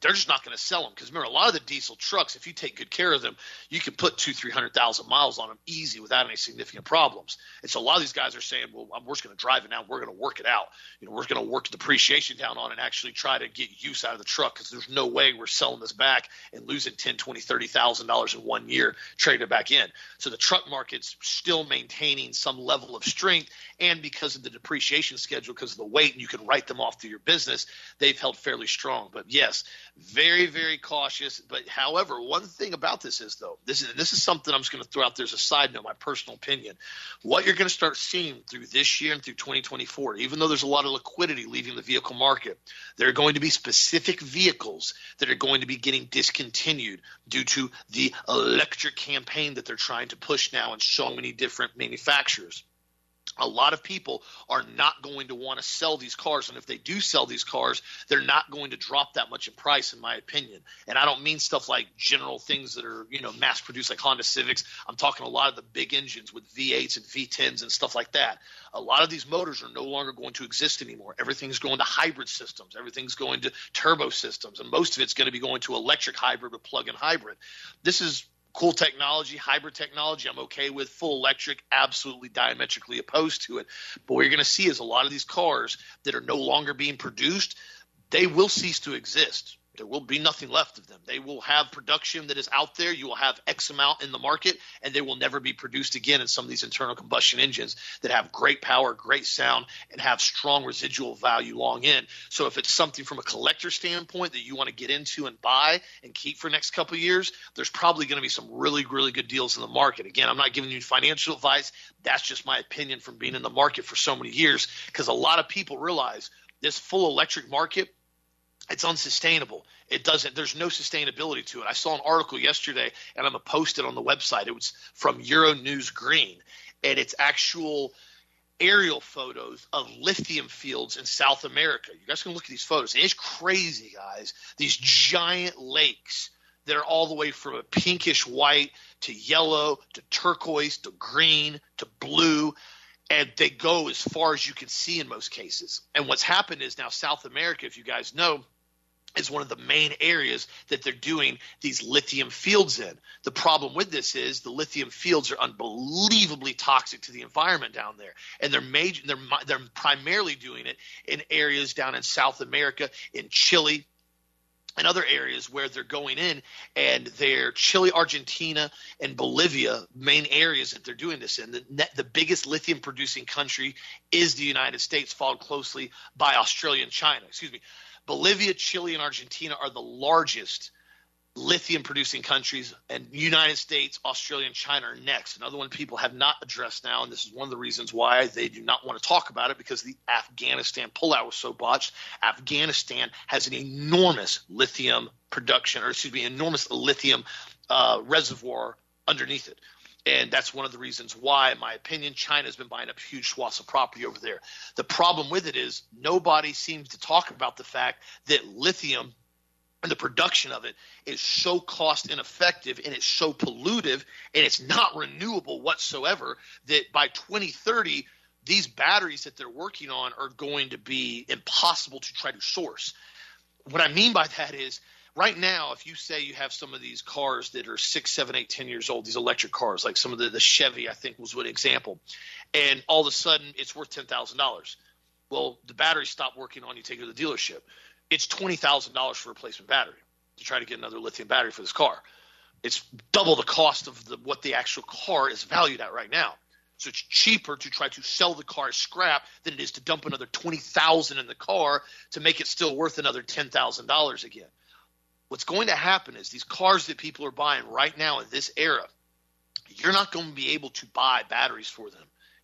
they're just not going to sell them. Because remember a lot of the diesel trucks if you take good care of them you can put two three hundred thousand miles on them easy without any significant problems. And so a lot of these guys are saying well we're just going to drive it now. We're going to work it out. You know we're going to work the depreciation down on and actually try to get use out of the truck because there's no way we're selling this back and losing 10 20 30 thousand dollars in one year trading it back in. So the truck market's still maintaining some level of strength and because of the depreciation schedule because of the weight and you can write them off through your business they've held fairly strong. But yes very, very cautious. But however, one thing about this is though, this is this is something I'm just going to throw out there as a side note, my personal opinion. What you're going to start seeing through this year and through 2024, even though there's a lot of liquidity leaving the vehicle market, there are going to be specific vehicles that are going to be getting discontinued due to the electric campaign that they're trying to push now in so many different manufacturers a lot of people are not going to want to sell these cars and if they do sell these cars they're not going to drop that much in price in my opinion. And i don't mean stuff like general things that are you know mass produced like honda civics. I'm talking a lot of the big engines with v8s and v10s and stuff like that. A lot of these motors are no longer going to exist anymore. Everything's going to hybrid systems. Everything's going to turbo systems. And most of it's going to be going to electric hybrid or plug-in hybrid. This is cool technology, hybrid technology, I'm okay with. Full electric, absolutely diametrically opposed to it. But what you're going to see is a lot of these cars that are no longer being produced, they will cease to exist there will be nothing left of them. They will have production that is out there. You will have X amount in the market, and they will never be produced again in some of these internal combustion engines that have great power, great sound, and have strong residual value long in. So if it's something from a collector standpoint that you want to get into and buy and keep for next couple years, there's probably going to be some really, really good deals in the market. Again, I'm not giving you financial advice. That's just my opinion from being in the market for so many years because a lot of people realize this full electric market – it's unsustainable. It doesn't. There's no sustainability to it. I saw an article yesterday, and I'm gonna post it on the website. It was from Euronews Green, and it's actual aerial photos of lithium fields in South America. You guys can look at these photos. It's crazy, guys. These giant lakes that are all the way from a pinkish white to yellow to turquoise to green to blue and they go as far as you can see in most cases. And what's happened is now South America, if you guys know, is one of the main areas that they're doing these lithium fields in. The problem with this is the lithium fields are unbelievably toxic to the environment down there, and they're major. They're they're primarily doing it in areas down in South America, in Chile, and other areas where they're going in and they're Chile, Argentina, and Bolivia, main areas that they're doing this in. The, net, the biggest lithium producing country is the United States, followed closely by Australia and China. Excuse me. Bolivia, Chile, and Argentina are the largest lithium producing countries, and United States, Australia, and China are next. Another one people have not addressed now, and this is one of the reasons why they do not want to talk about it because the Afghanistan pullout was so botched. Afghanistan has an enormous lithium production, or excuse me, enormous lithium uh, reservoir underneath it. And that's one of the reasons why, in my opinion, China has been buying up huge swaths of property over there. The problem with it is nobody seems to talk about the fact that lithium and the production of it is so cost ineffective and it's so pollutive and it's not renewable whatsoever that by 2030 these batteries that they're working on are going to be impossible to try to source. What I mean by that is right now, if you say you have some of these cars that are six, seven, eight, ten years old, these electric cars, like some of the, the Chevy, I think was one example, and all of a sudden it's worth ten thousand dollars. Well, the battery stopped working on you take it to the dealership. It's twenty thousand dollars for replacement battery to try to get another lithium battery for this car. It's double the cost of the, what the actual car is valued at right now. So it's cheaper to try to sell the car scrap than it is to dump another twenty thousand in the car to make it still worth another ten thousand dollars again what's going to happen is these cars that people are buying right now in this era, you're not going to be able to buy batteries for them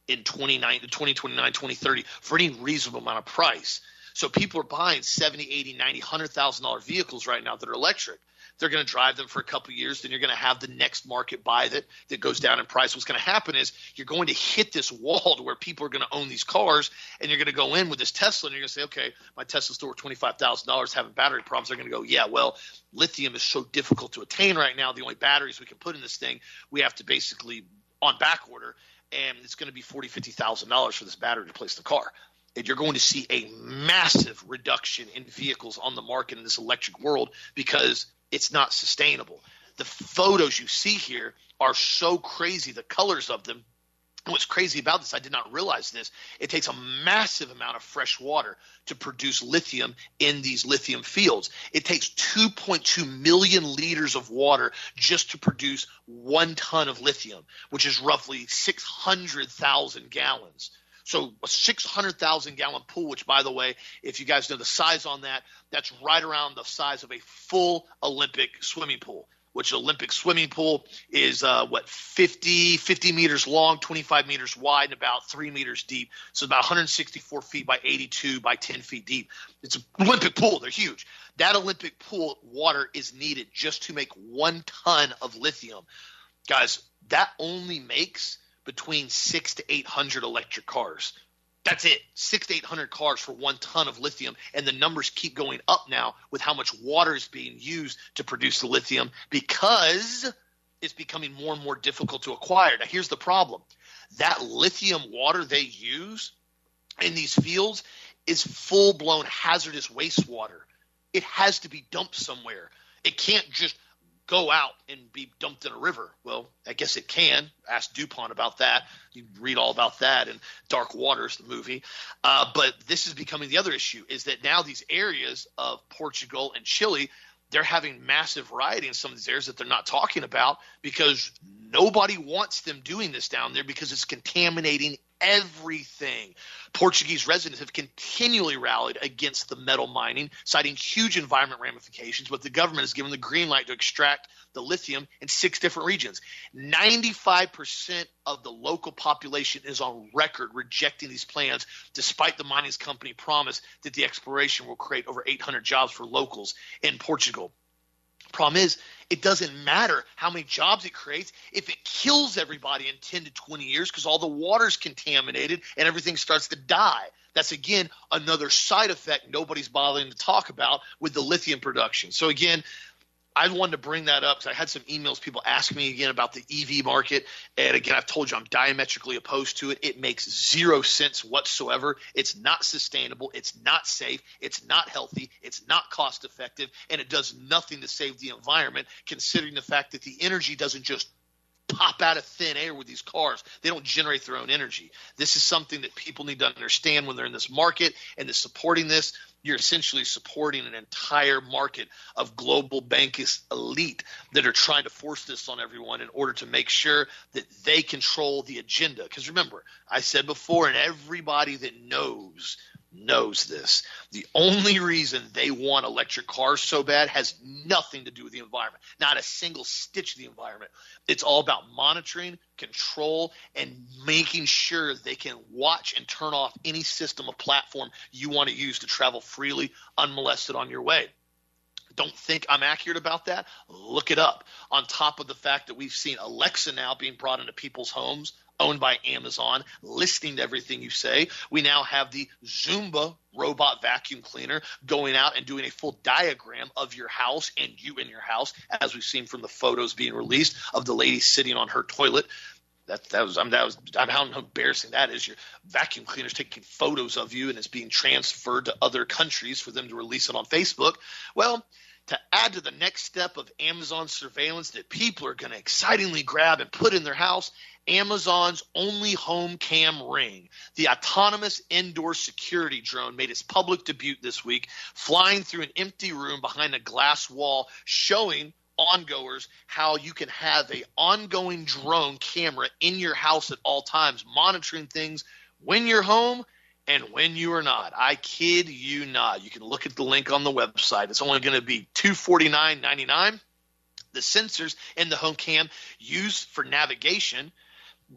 in 2029, 2029, 2030 for any reasonable amount of price. So people are buying 70, 80, 90, $100,000 vehicles right now that are electric. They're going to drive them for a couple years. Then you're going to have the next market buy that that goes down in price. What's going to happen is you're going to hit this wall to where people are going to own these cars, and you're going to go in with this Tesla, and you're going to say, okay, my Tesla store twenty five thousand dollars having battery problems. They're going to go, yeah, well, lithium is so difficult to attain right now. The only batteries we can put in this thing, we have to basically on back order, and it's going to be forty, fifty thousand dollars for this battery to place the car and you're going to see a massive reduction in vehicles on the market in this electric world because it's not sustainable. The photos you see here are so crazy, the colors of them. What's crazy about this, I did not realize this. It takes a massive amount of fresh water to produce lithium in these lithium fields. It takes 2.2 million liters of water just to produce one ton of lithium, which is roughly 600,000 gallons. So a 600,000 gallon pool, which by the way, if you guys know the size on that, that's right around the size of a full Olympic swimming pool. Which Olympic swimming pool is uh, what 50 50 meters long, 25 meters wide, and about three meters deep. So about 164 feet by 82 by 10 feet deep. It's an Olympic pool. They're huge. That Olympic pool water is needed just to make one ton of lithium, guys. That only makes between six to 800 electric cars. That's it. Six to 800 cars for one ton of lithium. And the numbers keep going up now with how much water is being used to produce the lithium because it's becoming more and more difficult to acquire. Now, here's the problem that lithium water they use in these fields is full blown hazardous wastewater. It has to be dumped somewhere. It can't just go out and be dumped in a river. Well, I guess it can. Ask DuPont about that. You read all about that in Dark Waters, the movie. Uh, but this is becoming the other issue is that now these areas of Portugal and Chile, they're having massive rioting in some of these areas that they're not talking about because nobody wants them doing this down there because it's contaminating everything. Portuguese residents have continually rallied against the metal mining, citing huge environment ramifications, but the government has given the green light to extract the lithium in six different regions. 95% of the local population is on record rejecting these plans, despite the mining company promise that the exploration will create over 800 jobs for locals in Portugal. Problem is, it doesn't matter how many jobs it creates if it kills everybody in 10 to 20 years because all the water's contaminated and everything starts to die. That's again another side effect nobody's bothering to talk about with the lithium production. So again, I wanted to bring that up because I had some emails, people asking me again about the EV market. And again, I've told you I'm diametrically opposed to it. It makes zero sense whatsoever. It's not sustainable. It's not safe. It's not healthy. It's not cost effective. And it does nothing to save the environment, considering the fact that the energy doesn't just pop out of thin air with these cars. They don't generate their own energy. This is something that people need to understand when they're in this market and is supporting this you're essentially supporting an entire market of global bankist elite that are trying to force this on everyone in order to make sure that they control the agenda. Because remember, I said before, and everybody that knows knows this. The only reason they want electric cars so bad has nothing to do with the environment, not a single stitch of the environment. It's all about monitoring, control, and making sure they can watch and turn off any system or platform you want to use to travel freely, unmolested on your way. Don't think I'm accurate about that? Look it up. On top of the fact that we've seen Alexa now being brought into people's homes, owned by Amazon, listening to everything you say. We now have the Zumba robot vacuum cleaner going out and doing a full diagram of your house and you in your house, as we've seen from the photos being released of the lady sitting on her toilet. That, that was, I mean, that was, I how embarrassing that is. Your vacuum cleaner's taking photos of you and it's being transferred to other countries for them to release it on Facebook. Well, to add to the next step of Amazon surveillance that people are going to excitingly grab and put in their house, Amazon's Always Home Cam ring, the autonomous indoor security drone, made its public debut this week, flying through an empty room behind a glass wall, showing ongoers how you can have a ongoing drone camera in your house at all times monitoring things when you're home and when you are not. I kid you not. You can look at the link on the website. It's only going to be two forty nine ninety nine. The sensors in the home cam used for navigation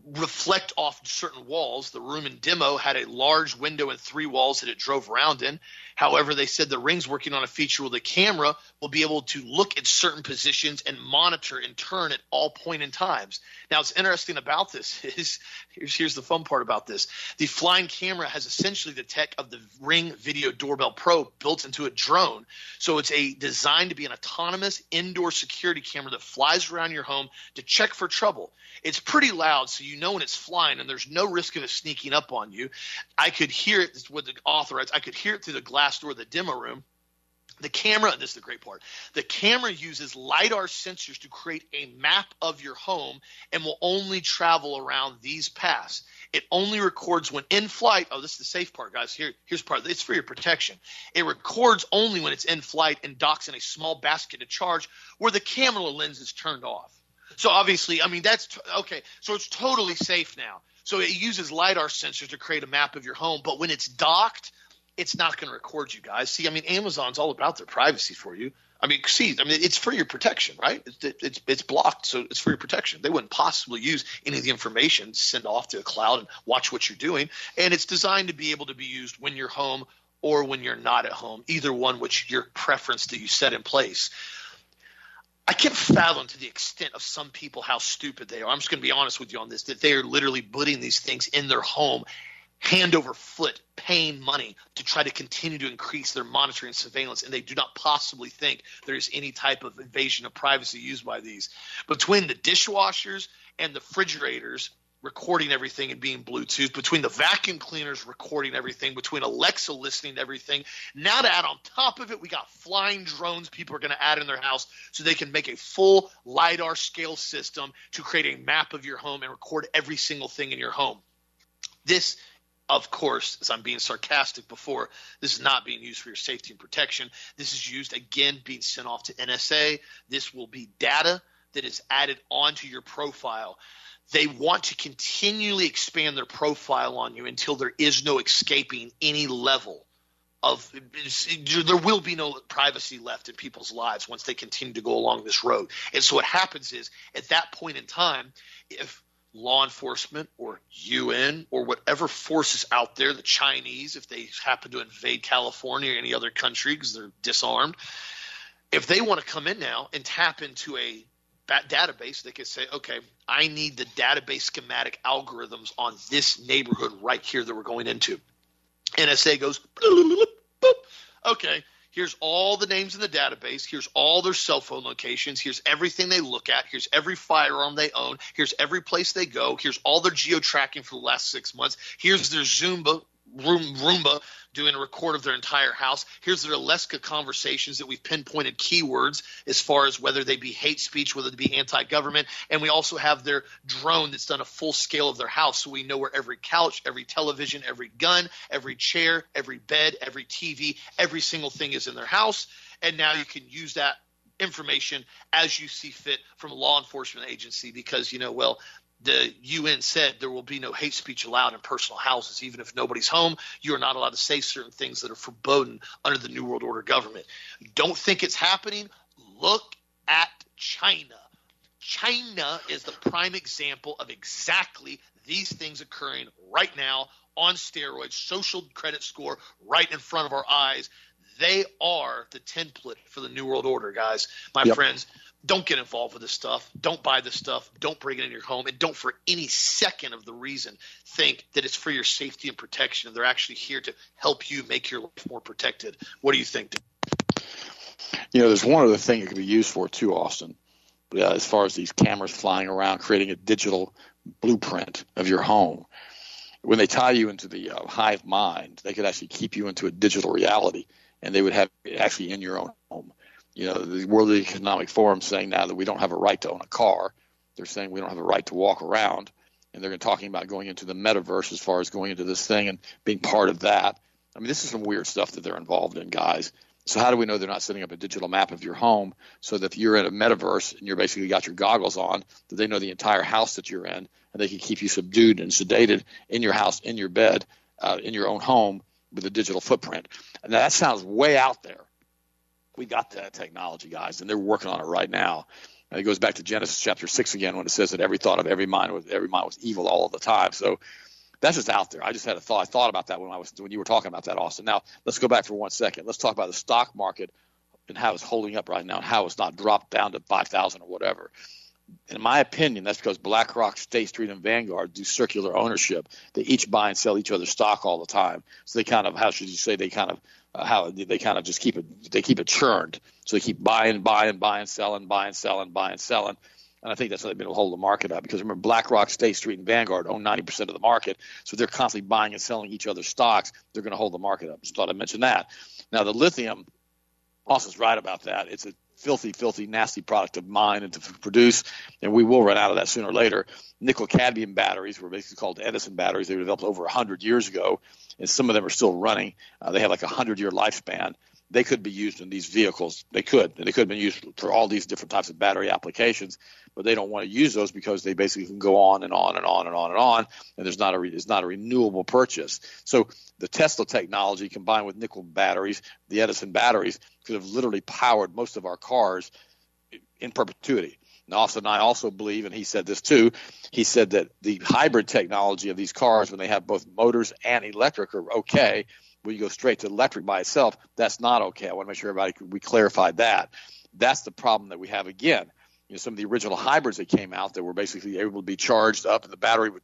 reflect off certain walls. The room in demo had a large window and three walls that it drove around in. However, they said the ring's working on a feature where the camera will be able to look at certain positions and monitor in turn at all point in times. Now, what's interesting about this is here's, here's the fun part about this. The flying camera has essentially the tech of the Ring Video Doorbell Pro built into a drone. So it's a designed to be an autonomous indoor security camera that flies around your home to check for trouble. It's pretty loud, so you know when it's flying, and there's no risk of it sneaking up on you. I could hear it with the authorized. I could hear it through the glass door of the demo room. The camera, this is the great part. The camera uses LiDAR sensors to create a map of your home and will only travel around these paths. It only records when in flight. Oh, this is the safe part, guys. Here, here's part. It's for your protection. It records only when it's in flight and docks in a small basket to charge where the camera lens is turned off. So obviously, I mean that's t- okay. So it's totally safe now. So it uses lidar sensors to create a map of your home, but when it's docked, it's not going to record you guys. See, I mean, Amazon's all about their privacy for you. I mean, see, I mean, it's for your protection, right? It's, it's, it's blocked, so it's for your protection. They wouldn't possibly use any of the information send off to the cloud and watch what you're doing. And it's designed to be able to be used when you're home or when you're not at home, either one, which your preference that you set in place. I can't fathom to the extent of some people how stupid they are. I'm just going to be honest with you on this that they are literally putting these things in their home hand over foot paying money to try to continue to increase their monitoring and surveillance, and they do not possibly think there's any type of invasion of privacy used by these. Between the dishwashers and the refrigerators, recording everything and being Bluetooth, between the vacuum cleaners recording everything, between Alexa listening to everything. Now to add on top of it, we got flying drones people are going to add in their house so they can make a full LiDAR scale system to create a map of your home and record every single thing in your home. This of course, as I'm being sarcastic before, this is not being used for your safety and protection. This is used again being sent off to NSA. This will be data that is added onto your profile they want to continually expand their profile on you until there is no escaping any level of there will be no privacy left in people's lives once they continue to go along this road. And so what happens is at that point in time, if law enforcement or UN or whatever forces out there, the Chinese, if they happen to invade California or any other country because they're disarmed, if they want to come in now and tap into a database, they could say, okay, I need the database schematic algorithms on this neighborhood right here that we're going into. NSA goes, okay, here's all the names in the database. Here's all their cell phone locations. Here's everything they look at. Here's every firearm they own. Here's every place they go. Here's all their geo tracking for the last six months. Here's their Zumba Roomba doing a record of their entire house. Here's their Alexa conversations that we've pinpointed keywords as far as whether they be hate speech, whether they be anti-government, and we also have their drone that's done a full scale of their house, so we know where every couch, every television, every gun, every chair, every bed, every TV, every single thing is in their house. And now you can use that information as you see fit from a law enforcement agency because you know well the UN said there will be no hate speech allowed in personal houses. Even if nobody's home, you are not allowed to say certain things that are forbidden under the New World Order government. Don't think it's happening? Look at China. China is the prime example of exactly these things occurring right now on steroids, social credit score right in front of our eyes. They are the template for the New World Order, guys. My yep. friends, don't get involved with this stuff. Don't buy this stuff. Don't bring it in your home. And don't, for any second of the reason, think that it's for your safety and protection. They're actually here to help you make your life more protected. What do you think? You know, there's one other thing it could be used for too, Austin. Yeah, as far as these cameras flying around, creating a digital blueprint of your home. When they tie you into the uh, hive mind, they could actually keep you into a digital reality, and they would have it actually in your own home you know, the World Economic Forum saying now that we don't have a right to own a car. They're saying we don't have a right to walk around, and they're talking about going into the metaverse as far as going into this thing and being part of that. I mean, this is some weird stuff that they're involved in, guys. So how do we know they're not setting up a digital map of your home so that if you're in a metaverse and you're basically got your goggles on, that they know the entire house that you're in and they can keep you subdued and sedated in your house, in your bed, uh, in your own home with a digital footprint. And that sounds way out there we got that technology, guys, and they're working on it right now. And it goes back to Genesis chapter six again when it says that every thought of every mind was every mind was evil all of the time. So that's just out there. I just had a thought. I thought about that when I was when you were talking about that, Austin. Now let's go back for one second. Let's talk about the stock market and how it's holding up right now and how it's not dropped down to five thousand or whatever. In my opinion, that's because BlackRock, State Street, and Vanguard do circular ownership. They each buy and sell each other's stock all the time. So they kind of, how should you say, they kind of uh, how they kind of just keep it they keep it churned. So they keep buying, buying, buying, selling, buying, selling, buying, selling. And I think that's what they've been able to hold the market up because remember, BlackRock, State Street, and Vanguard own 90% of the market. So they're constantly buying and selling each other's stocks. They're going to hold the market up. Just thought I'd mention that. Now, the lithium, Austin's right about that. It's a filthy, filthy, nasty product of mine and to produce, and we will run out of that sooner or later. Nickel cadmium batteries were basically called Edison batteries. They were developed over 100 years ago, and some of them are still running. Uh, they have like a 100 year lifespan they could be used in these vehicles. They could. They could have been used for all these different types of battery applications, but they don't want to use those because they basically can go on and on and on and on and on, and there's not a it's not a renewable purchase. So the Tesla technology combined with nickel batteries, the Edison batteries, could have literally powered most of our cars in perpetuity. Now, Austin and I also believe, and he said this too, he said that the hybrid technology of these cars, when they have both motors and electric, are okay when you go straight to electric by itself, that's not okay. I want to make sure everybody we clarified that. That's the problem that we have again. You know, some of the original hybrids that came out that were basically able to be charged up, and the battery would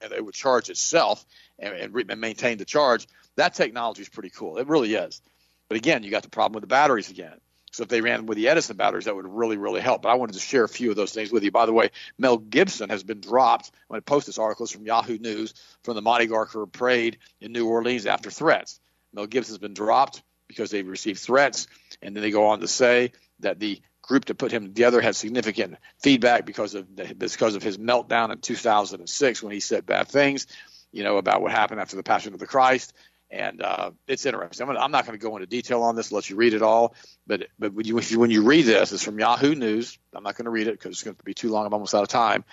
and it would charge itself and, and maintain the charge. That technology is pretty cool. It really is. But again, you got the problem with the batteries again. So if they ran with the Edison batteries, that would really, really help. But I wanted to share a few of those things with you. By the way, Mel Gibson has been dropped. I'm going to post this article, it's from Yahoo News from the Mardi Gras parade in New Orleans after threats. Mel Gibson's been dropped because they received threats, and then they go on to say that the group to put him together had significant feedback because of the, because of his meltdown in 2006 when he said bad things, you know, about what happened after the Passion of the Christ and uh, it's interesting. I'm, I'm not going to go into detail on this, let you read it all. But but when you, you when you read this, it's from Yahoo News. I'm not going to read it because it's going to be too long. I'm almost out of time.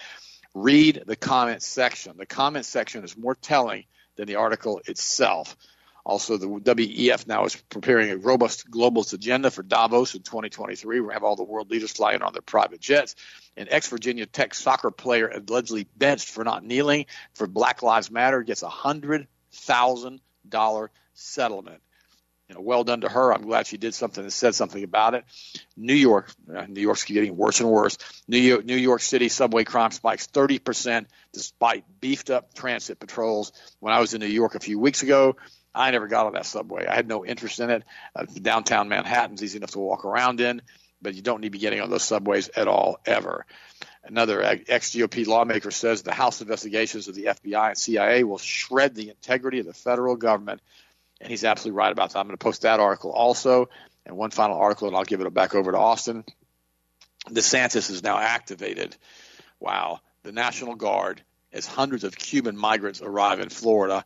Read the comment section. The comment section is more telling than the article itself. Also, the WEF now is preparing a robust globalist agenda for Davos in 2023. We have all the world leaders flying on their private jets. An ex Virginia Tech soccer player allegedly benched for not kneeling for Black Lives Matter gets a hundred thousand dollar settlement. You know, well done to her. I'm glad she did something and said something about it. New York, uh, New York's getting worse and worse. New York, New York City subway crime spikes 30% despite beefed up transit patrols. When I was in New York a few weeks ago, I never got on that subway. I had no interest in it. Uh, downtown Manhattan's easy enough to walk around in, but you don't need to be getting on those subways at all, ever. Another ex GOP lawmaker says the House investigations of the FBI and CIA will shred the integrity of the federal government. And he's absolutely right about that. I'm going to post that article also. And one final article, and I'll give it back over to Austin. DeSantis is now activated. Wow. The National Guard, as hundreds of Cuban migrants arrive in Florida,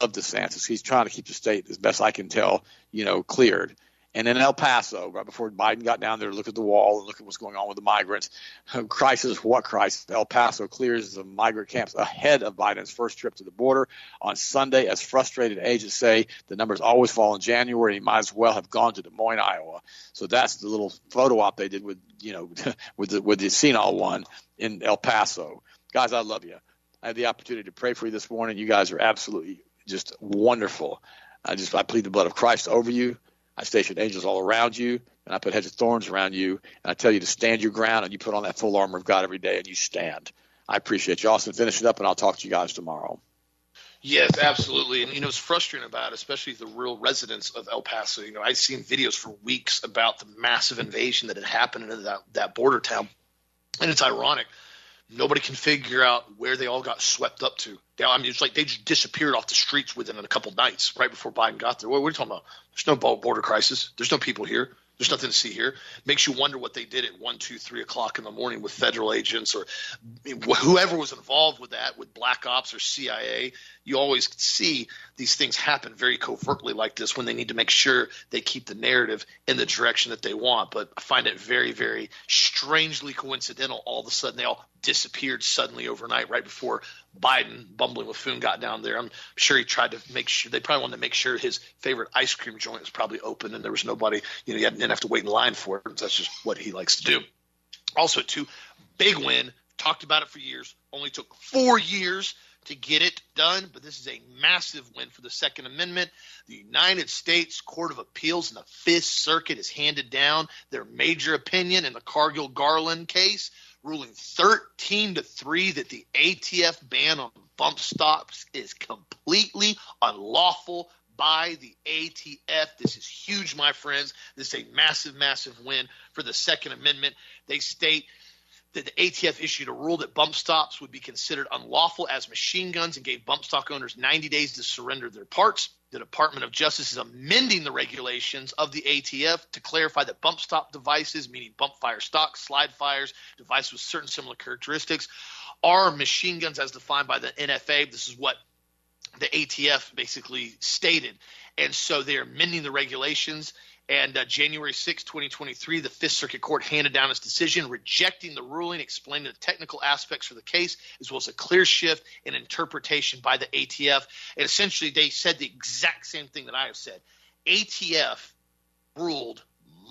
of DeSantis. He's trying to keep the state, as best I can tell, you know, cleared. And in El Paso, right before Biden got down there to look at the wall and look at what's going on with the migrants, crisis, what crisis? El Paso clears the migrant camps ahead of Biden's first trip to the border on Sunday. As frustrated agents say, the numbers always fall in January. He might as well have gone to Des Moines, Iowa. So that's the little photo op they did with, you know, with the with the senile one in El Paso. Guys, I love you. I had the opportunity to pray for you this morning. You guys are absolutely just wonderful. I just I plead the blood of Christ over you. I station angels all around you, and I put hedge of thorns around you, and I tell you to stand your ground, and you put on that full armor of God every day, and you stand. I appreciate you. Austin, finish it up, and I'll talk to you guys tomorrow. Yes, absolutely. And you know, it's frustrating about it, especially the real residents of El Paso. You know, I've seen videos for weeks about the massive invasion that had happened in that, that border town. And it's ironic. Nobody can figure out where they all got swept up to. Now I mean, it's like they just disappeared off the streets within a couple nights, right before Biden got there. What, what are you talking about? There's no border crisis. There's no people here. There's nothing to see here. Makes you wonder what they did at one, two, three o'clock in the morning with federal agents or whoever was involved with that, with black ops or CIA. You always see these things happen very covertly like this when they need to make sure they keep the narrative in the direction that they want. But I find it very, very strangely coincidental. All of a sudden, they all disappeared suddenly overnight, right before Biden, bumbling with Foon, got down there. I'm sure he tried to make sure they probably wanted to make sure his favorite ice cream joint was probably open and there was nobody. You know, he didn't have to wait in line for it. That's just what he likes to do. Also, two big win. Talked about it for years. Only took four years to get it done, but this is a massive win for the Second Amendment. The United States Court of Appeals in the Fifth Circuit has handed down their major opinion in the Cargill Garland case, ruling 13 to 3 that the ATF ban on bump stocks is completely unlawful by the ATF. This is huge, my friends. This is a massive, massive win for the Second Amendment. They state that the ATF issued a rule that bump stocks would be considered unlawful as machine guns and gave bump stock owners 90 days to surrender their parts. The Department of Justice is amending the regulations of the ATF to clarify that bump stock devices, meaning bump fire stocks, slide fires, devices with certain similar characteristics, are machine guns as defined by the NFA. This is what the ATF basically stated. And so they're amending the regulations and uh, January 6, 2023, the Fifth Circuit Court handed down its decision rejecting the ruling, explaining the technical aspects for the case, as well as a clear shift in interpretation by the ATF. And essentially, they said the exact same thing that I have said. ATF ruled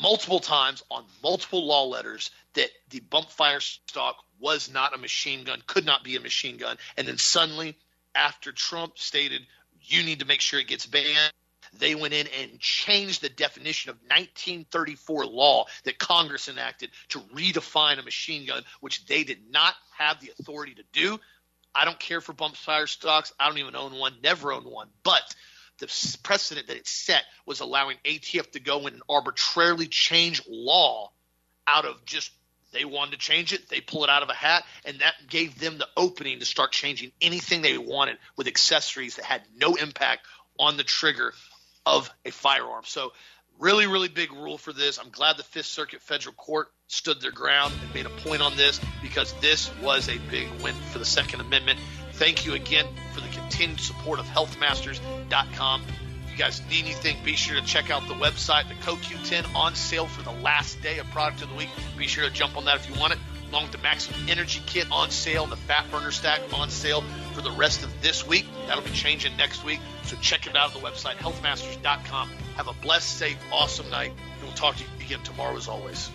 multiple times on multiple law letters that the bump fire stock was not a machine gun, could not be a machine gun. And then suddenly, after Trump stated, you need to make sure it gets banned they went in and changed the definition of 1934 law that Congress enacted to redefine a machine gun, which they did not have the authority to do. I don't care for bump fire stocks. I don't even own one, never owned one. But the precedent that it set was allowing ATF to go in and arbitrarily change law out of just they wanted to change it, they pull it out of a hat, and that gave them the opening to start changing anything they wanted with accessories that had no impact on the trigger of a firearm. So, really, really big rule for this. I'm glad the Fifth Circuit Federal Court stood their ground and made a point on this because this was a big win for the Second Amendment. Thank you again for the continued support of healthmasters.com. If you guys need anything, be sure to check out the website, the CoQ10 on sale for the last day of product of the week. Be sure to jump on that if you want it along with the Maximum Energy Kit on sale, the Fat Burner Stack on sale for the rest of this week. That'll be changing next week. So check it out on the website, healthmasters.com. Have a blessed, safe, awesome night. We'll talk to you again tomorrow as always.